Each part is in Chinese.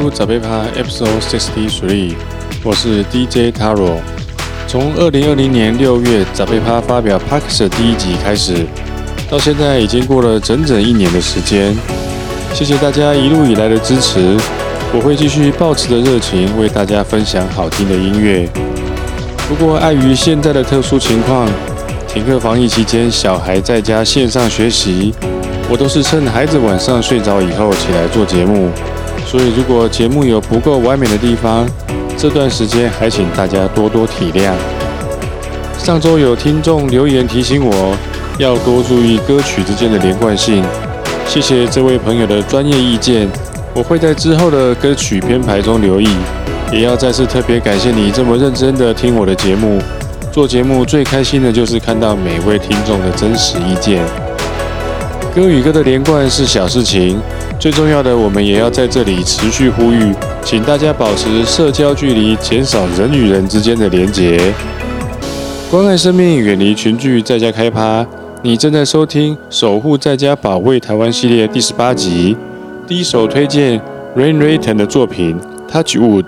入宅配趴 Episode Sixty Three，我是 DJ Taro。从二零二零年六月早贝趴发表 Parks 第一集开始，到现在已经过了整整一年的时间。谢谢大家一路以来的支持，我会继续抱持着热情为大家分享好听的音乐。不过碍于现在的特殊情况，停课防疫期间，小孩在家线上学习，我都是趁孩子晚上睡着以后起来做节目。所以如果节目有不够完美的地方，这段时间还请大家多多体谅。上周有听众留言提醒我，要多注意歌曲之间的连贯性。谢谢这位朋友的专业意见，我会在之后的歌曲编排中留意。也要再次特别感谢你这么认真的听我的节目。做节目最开心的就是看到每位听众的真实意见。歌与歌的连贯是小事情，最重要的我们也要在这里持续呼吁，请大家保持社交距离，减少人与人之间的连结，关爱生命，远离群聚，在家开趴。你正在收听《守护在家保卫台湾》系列第十八集，第一首推荐 Rain Rayton 的作品《Touchwood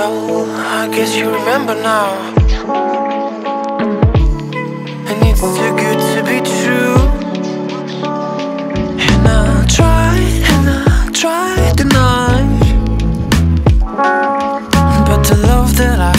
Well, I guess you remember now. And it's too good to be true. And I tried and I tried to deny. But the love that I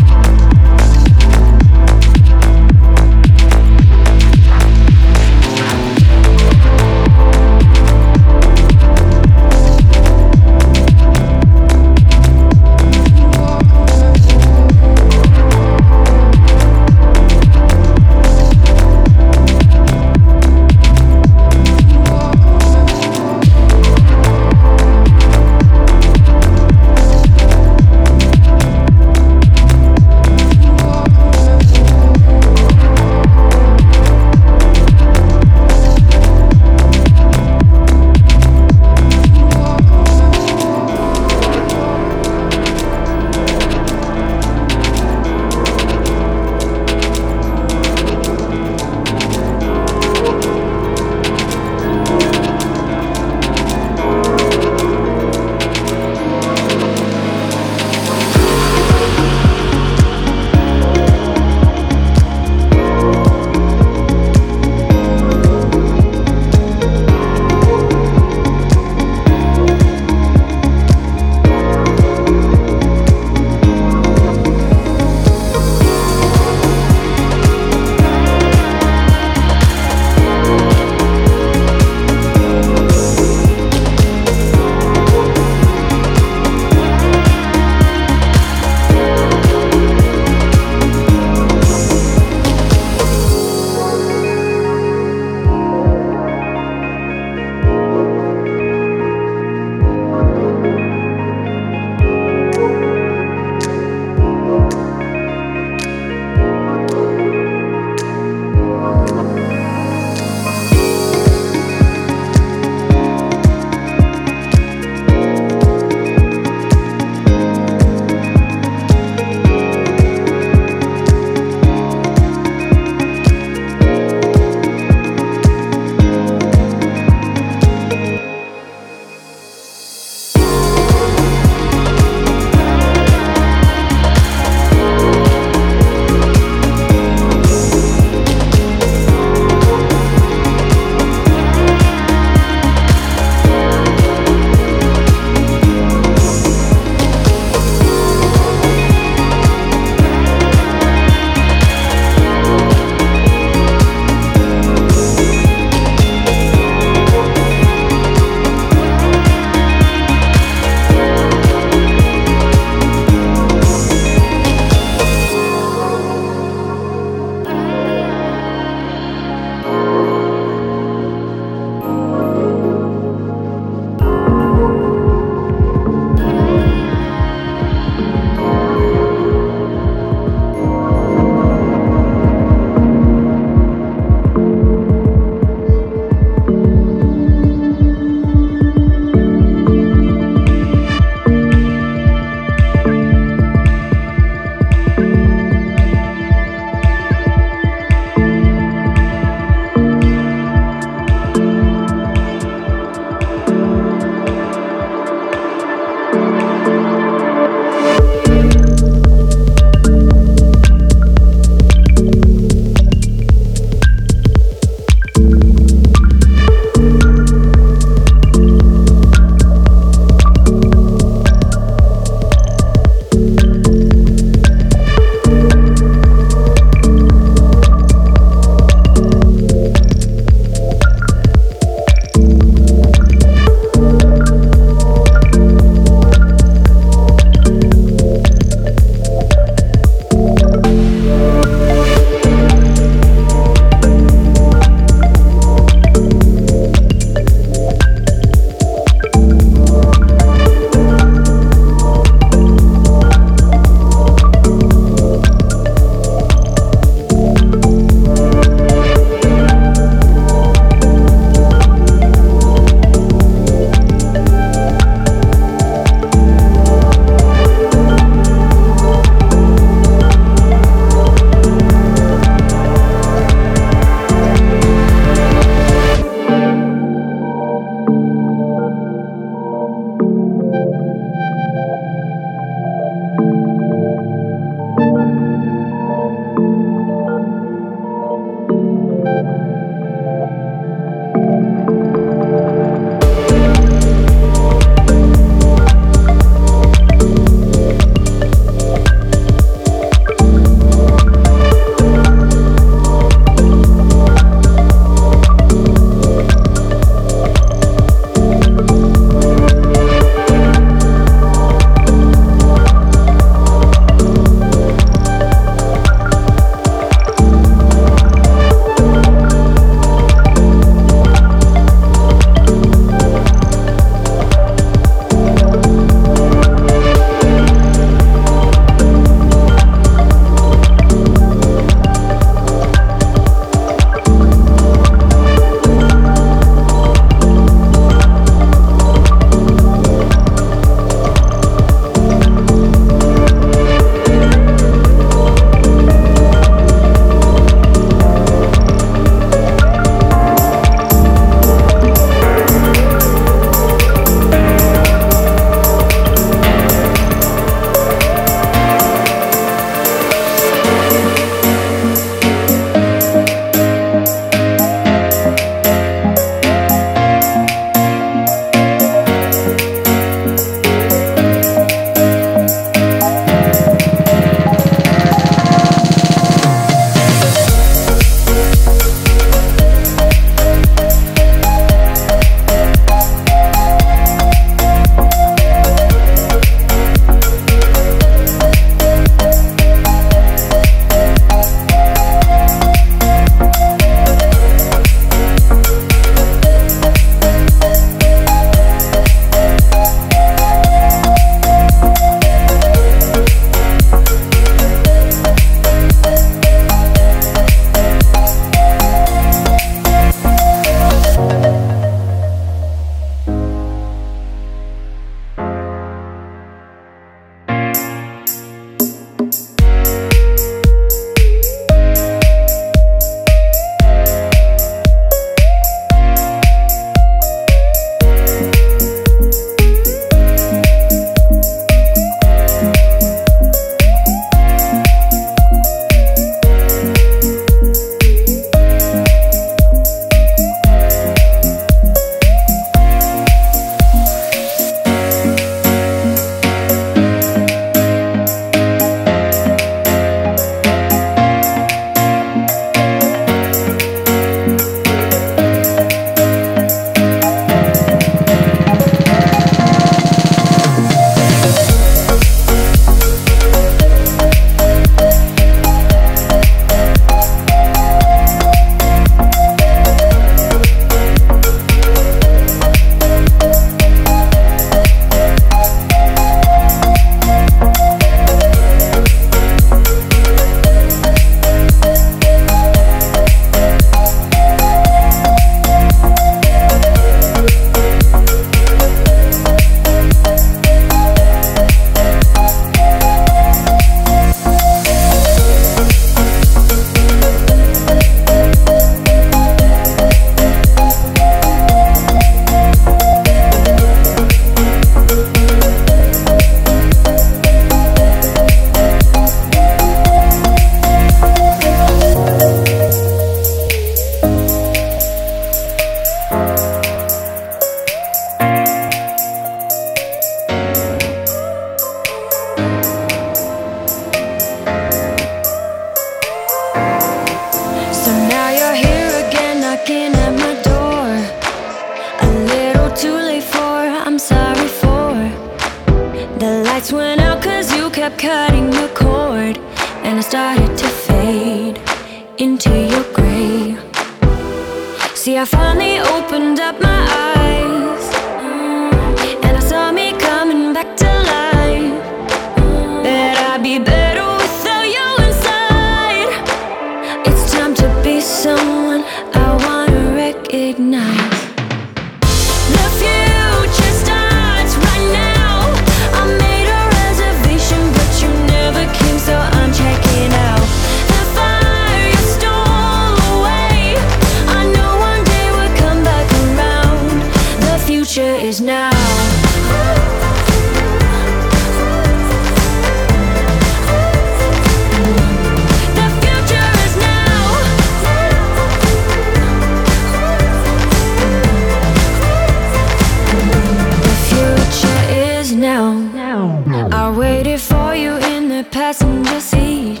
I waited for you in the passenger seat.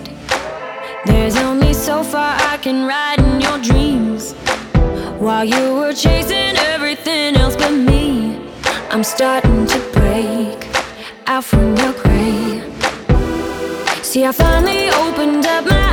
There's only so far I can ride in your dreams. While you were chasing everything else but me, I'm starting to break out from your grave. See, I finally opened up my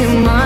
in my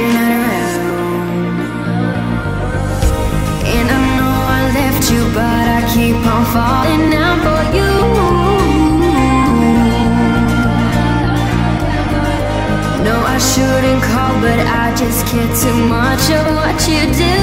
you're around. And I know I left you, but I keep on falling down for you. No, I shouldn't call, but I just care too much of what you do.